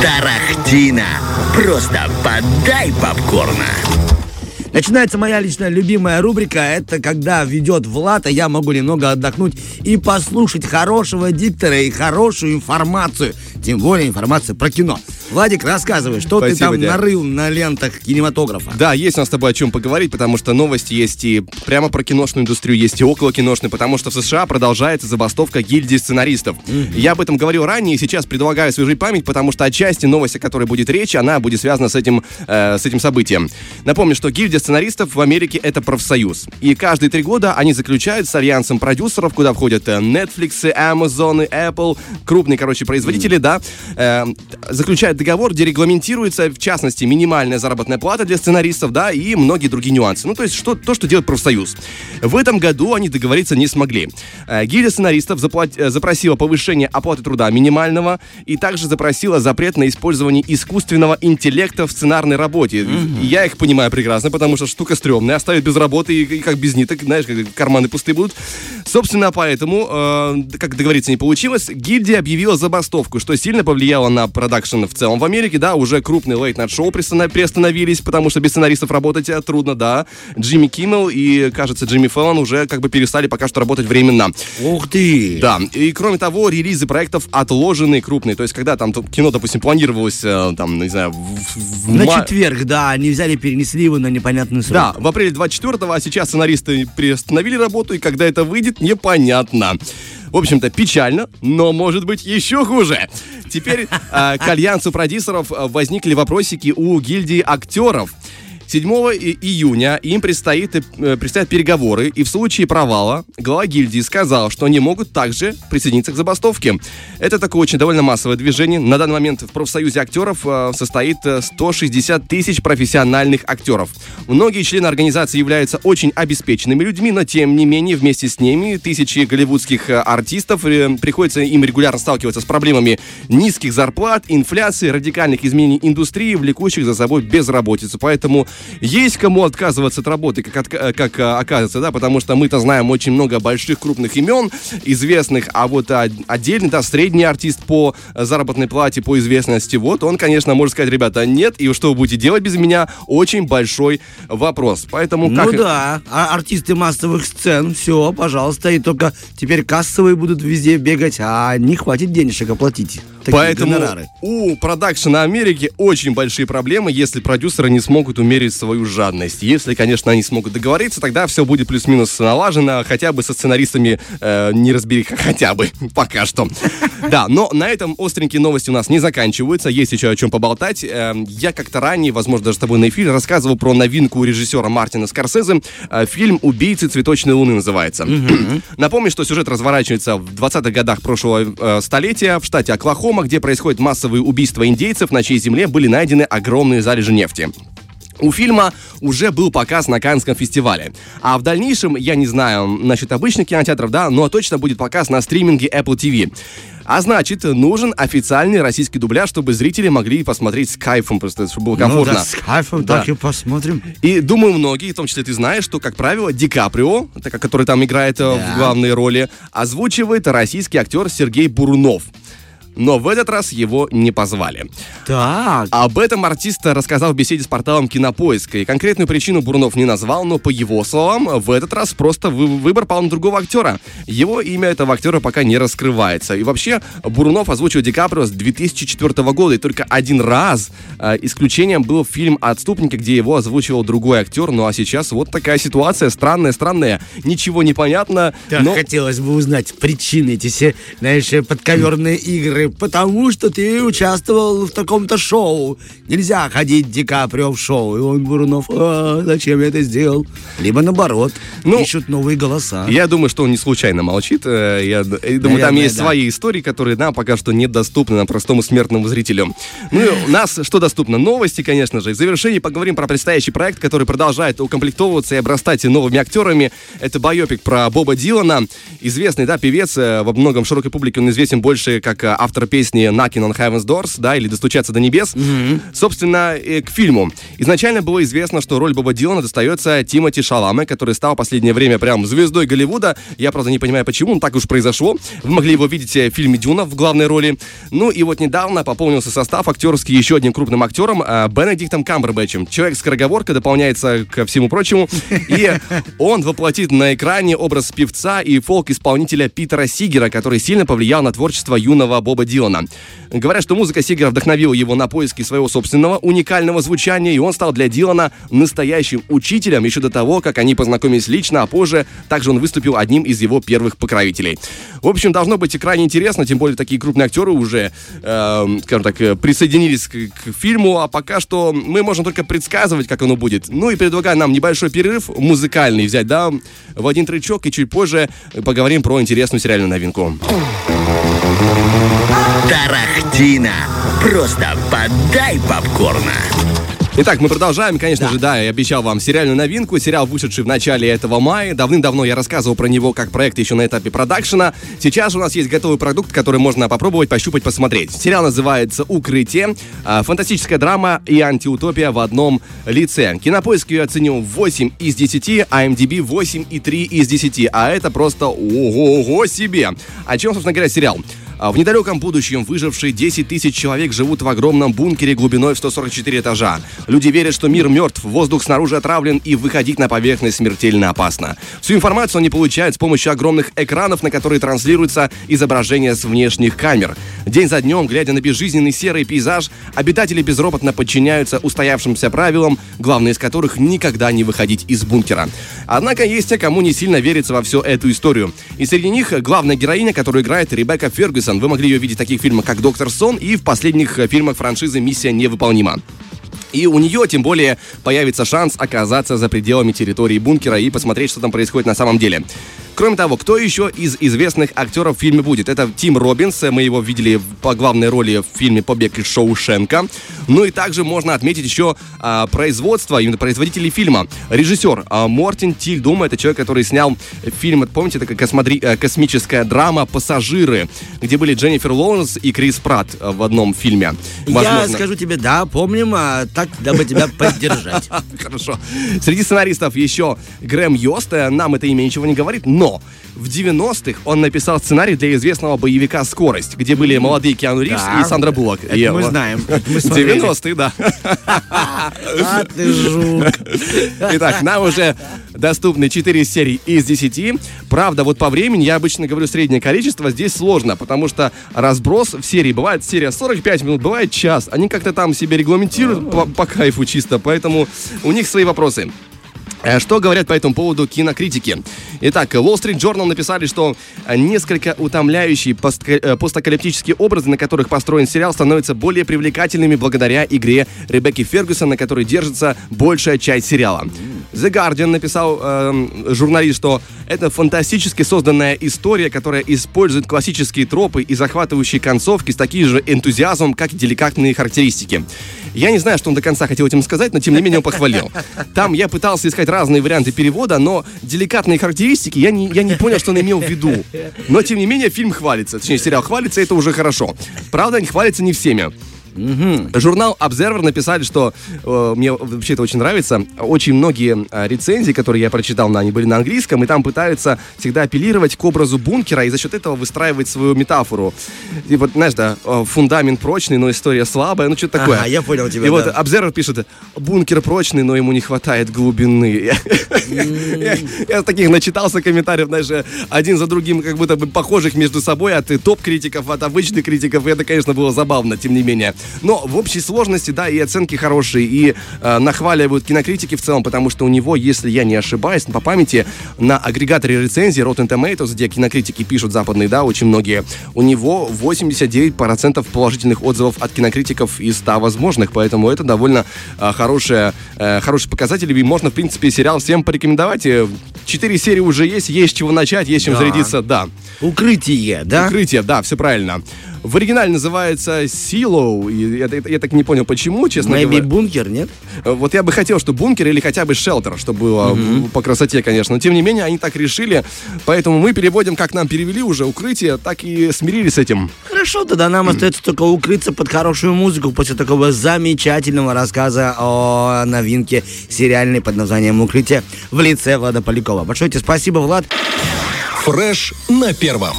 Тарахтина. Просто подай попкорна. Начинается моя личная любимая рубрика. Это когда ведет Влад, а я могу немного отдохнуть и послушать хорошего диктора и хорошую информацию. Тем более информацию про кино. Владик, рассказывай, что Спасибо, ты там дядя. нарыл на лентах кинематографа. Да, есть у нас с тобой о чем поговорить, потому что новости есть и прямо про киношную индустрию, есть и около киношной, потому что в США продолжается забастовка гильдии сценаристов. Я об этом говорил ранее, и сейчас предлагаю освежить память, потому что отчасти новость, о которой будет речь, она будет связана с этим, э, с этим событием. Напомню, что гильдия сценаристов в Америке это профсоюз. И каждые три года они заключают с альянсом продюсеров, куда входят э, Netflix, Amazon, Apple, крупные, короче, производители, да, э, заключают договор, где регламентируется, в частности, минимальная заработная плата для сценаристов, да, и многие другие нюансы. Ну, то есть, что, то, что делает профсоюз. В этом году они договориться не смогли. Э, Гильдия сценаристов заплат- э, запросила повышение оплаты труда минимального и также запросила запрет на использование искусственного интеллекта в сценарной работе. И Я их понимаю прекрасно, потому что штука стрёмная, оставить без работы и, и как без ниток, знаешь, как карманы пустые будут. Собственно, поэтому, э, как договориться не получилось, гильдия объявила забастовку, что сильно повлияло на продакшн в целом в Америке, да, уже крупные лейт-найт-шоу приостановились, потому что без сценаристов работать э, трудно, да. Джимми Киммел и, кажется, Джимми Фэллон уже как бы перестали пока что работать временно. Ух ты! Да, и кроме того, релизы проектов отложены крупные. То есть, когда там кино, допустим, планировалось, э, там, не знаю, в, в На ма- четверг, да, они взяли, перенесли его на непонятный срок. Да, в апреле 24-го, а сейчас сценаристы приостановили работу, и когда это выйдет, непонятно. В общем-то, печально, но может быть еще хуже. Теперь э, к альянсу продюсеров э, возникли вопросики у гильдии актеров. 7 и- июня им предстоит, э, предстоят переговоры, и в случае провала глава гильдии сказал, что они могут также присоединиться к забастовке. Это такое очень довольно массовое движение. На данный момент в профсоюзе актеров э, состоит э, 160 тысяч профессиональных актеров. Многие члены организации являются очень обеспеченными людьми, но тем не менее вместе с ними тысячи голливудских э, артистов э, приходится им регулярно сталкиваться с проблемами низких зарплат, инфляции, радикальных изменений индустрии, влекущих за собой безработицу. Поэтому есть кому отказываться от работы, как, отка- э, как э, оказывается, да, потому что мы-то знаем очень много больших крупных имен, известных, а вот а, отдельный, да, средний артист по заработной плате, по известности, вот он, конечно, может сказать, ребята, нет, и что вы будете делать без меня, очень большой вопрос. Поэтому Ну как... да, а артисты массовых сцен, все, пожалуйста, и только теперь кассовые будут везде бегать, а не хватит денежек оплатить. Такие Поэтому гонорары. у продакшена Америки очень большие проблемы, если продюсеры не смогут умерить свою жадность. Если, конечно, они смогут договориться, тогда все будет плюс-минус налажено, хотя бы со сценаристами э, не разбери, хотя бы, пока что. Да, но на этом остренькие новости у нас не заканчиваются, есть еще о чем поболтать. Э, я как-то ранее, возможно, даже с тобой на эфире, рассказывал про новинку режиссера Мартина Скорсезе. Э, фильм «Убийцы цветочной луны» называется. Напомню, что сюжет разворачивается в 20-х годах прошлого э, столетия в штате Оклахома, где происходят массовые убийства индейцев, на чьей земле были найдены огромные залежи нефти. У фильма уже был показ на Каннском фестивале. А в дальнейшем, я не знаю насчет обычных кинотеатров, да, но точно будет показ на стриминге Apple TV. А значит, нужен официальный российский дубляж, чтобы зрители могли посмотреть с кайфом, просто чтобы было комфортно. Ну да, с кайфом Да. так и посмотрим. И думаю, многие, в том числе ты знаешь, что, как правило, Ди Каприо, который там играет э, в главной роли, озвучивает российский актер Сергей Бурунов. Но в этот раз его не позвали. Так, Об этом артист рассказал в беседе с порталом Кинопоиска. И конкретную причину Бурунов не назвал, но по его словам, в этот раз просто вы- выбор пал на другого актера. Его имя этого актера пока не раскрывается. И вообще, Бурунов озвучил Ди Каприо с 2004 года. И только один раз э, исключением был фильм «Отступники», где его озвучивал другой актер. Ну а сейчас вот такая ситуация. Странная, странная. Ничего не понятно. так но... хотелось бы узнать причины, эти все, знаешь, подковерные игры. Потому что ты участвовал в таком-то шоу. Нельзя ходить Ди Каприо в шоу. И он, Бурунов, «А, зачем я это сделал? Либо наоборот, Ну, ищут новые голоса. Я думаю, что он не случайно молчит. Э, Я я думаю, там Наверное, есть да. свои истории, которые нам пока что недоступны нам простому смертному зрителю. Ну у нас что доступно? Новости, конечно же. И в завершении поговорим про предстоящий проект, который продолжает укомплектовываться и обрастать новыми актерами. Это байопик про Боба Дилана. Известный, да, певец. э, Во многом широкой публике он известен больше как э, автор автор песни Knocking on Heaven's Doors, да, или Достучаться до небес. Собственно, э, к фильму. Изначально было известно, что роль Боба Дилана достается Тимоти Шаламе, который стал в последнее время прям звездой Голливуда. Я, правда, не понимаю, почему, но так уж произошло. Вы могли его видеть э, в фильме «Дюна» в главной роли. Ну и вот недавно пополнился состав актерский еще одним крупным актером э, Бенедиктом Камбербэтчем. Человек-скороговорка дополняется ко всему прочему. И он воплотит на экране образ певца и фолк-исполнителя Питера Сигера, который сильно повлиял на творчество юного Боба Дилана. Говорят, что музыка Сигера вдохновила его на поиски своего собственного уникального звучания, и он стал для Дилана настоящим учителем еще до того, как они познакомились лично, а позже также он выступил одним из его первых покровителей. В общем, должно быть крайне интересно, тем более такие крупные актеры уже, э, скажем так, э, присоединились к, к фильму, а пока что мы можем только предсказывать, как оно будет. Ну и предлагаю нам небольшой перерыв музыкальный взять, да, в один тречок, и чуть позже поговорим про интересную сериальную новинку. Тарахтина. Просто подай попкорна. Итак, мы продолжаем, конечно же, да, я обещал вам сериальную новинку, сериал, вышедший в начале этого мая. Давным-давно я рассказывал про него как проект еще на этапе продакшена. Сейчас у нас есть готовый продукт, который можно попробовать, пощупать, посмотреть. Сериал называется «Укрытие». А, фантастическая драма и антиутопия в одном лице. Кинопоиск ее оценил 8 из 10, а MDB 8,3 из 10. А это просто ого-го себе. О чем, собственно говоря, сериал? А В недалеком будущем выжившие 10 тысяч человек живут в огромном бункере глубиной в 144 этажа. Люди верят, что мир мертв, воздух снаружи отравлен и выходить на поверхность смертельно опасно. Всю информацию они получают с помощью огромных экранов, на которые транслируется изображение с внешних камер. День за днем, глядя на безжизненный серый пейзаж, обитатели безропотно подчиняются устоявшимся правилам, главное из которых никогда не выходить из бункера. Однако есть те, кому не сильно верится во всю эту историю. И среди них главная героиня, которую играет Ребекка Фергюсон. Вы могли ее видеть в таких фильмах, как «Доктор Сон» и в последних э, фильмах франшизы «Миссия невыполнима». И у нее, тем более, появится шанс оказаться за пределами территории бункера и посмотреть, что там происходит на самом деле. Кроме того, кто еще из известных актеров в фильме будет? Это Тим Робинс, мы его видели по главной роли в фильме «Побег из Шоушенка». Ну и также можно отметить еще а, производство, именно производителей фильма. Режиссер а, Мортин Тильдум, это человек, который снял фильм, помните, это космодри, а, космическая драма «Пассажиры», где были Дженнифер Лоуренс и Крис Пратт в одном фильме. Я скажу тебе, да, помним, а, так, дабы тебя поддержать. Хорошо. Среди сценаристов еще Грэм Йост, э, нам это имя ничего не говорит, но в 90-х он написал сценарий для известного боевика «Скорость», где были молодые Киану Ривз Да. и Сандра Буллок. Это И мы знаем. это мы смотрели. 90-е, да. А ты жук. Итак, нам уже доступны 4 серии из 10. Правда, вот по времени, я обычно говорю среднее количество, здесь сложно, потому что разброс в серии, бывает серия 45 минут, бывает час. Они как-то там себе регламентируют по, по кайфу чисто, поэтому у них свои вопросы. Э, Что говорят по этому поводу кинокритики? Итак, Wall Street Journal написали, что э, несколько утомляющие э, постакалиптические образы, на которых построен сериал, становятся более привлекательными благодаря игре Ребекки Фергюсон, на которой держится большая часть сериала. The Guardian написал эм, журналист, что это фантастически созданная история, которая использует классические тропы и захватывающие концовки с таким же энтузиазмом, как и деликатные характеристики. Я не знаю, что он до конца хотел этим сказать, но тем не менее он похвалил. Там я пытался искать разные варианты перевода, но деликатные характеристики я не, я не понял, что он имел в виду. Но тем не менее фильм хвалится, точнее сериал хвалится, это уже хорошо. Правда, не хвалится не всеми. Журнал Observer написали, что э, мне вообще это очень нравится. Очень многие э, рецензии, которые я прочитал, на, они были на английском, и там пытаются всегда апеллировать к образу бункера и за счет этого выстраивать свою метафору. И вот, знаешь, да, э, фундамент прочный, но история слабая, ну что-то такое. Ага, я понял тебя, И вот да. Observer пишет, бункер прочный, но ему не хватает глубины. Я таких начитался комментариев, знаешь, э, один за другим, как будто бы похожих между собой от э, топ-критиков, от обычных критиков. И это, конечно, было забавно, тем не менее. Но в общей сложности, да, и оценки хорошие, и э, нахваливают кинокритики в целом, потому что у него, если я не ошибаюсь, по памяти, на агрегаторе рецензий Rotten Tomatoes, где кинокритики пишут западные, да, очень многие, у него 89% положительных отзывов от кинокритиков из 100 возможных, поэтому это довольно э, хорошая, э, хороший показатель, и можно, в принципе, сериал всем порекомендовать. Э, Четыре серии уже есть, есть чего начать, есть чем Да. зарядиться, да. Укрытие, да? Укрытие, да, все правильно. В оригинале называется Silo. И я, я, я так не понял, почему, честно Maybe говоря. бункер, нет? Вот я бы хотел, чтобы бункер или хотя бы шелтер, чтобы было mm-hmm. по красоте, конечно. Но тем не менее, они так решили. Поэтому мы переводим, как нам перевели уже укрытие, так и смирились с этим. Хорошо, тогда нам остается только укрыться под хорошую музыку после такого замечательного рассказа о новинке сериальной под названием «Укрытие» в лице Влада Полякова. Большое тебе спасибо, Влад. Фреш на первом.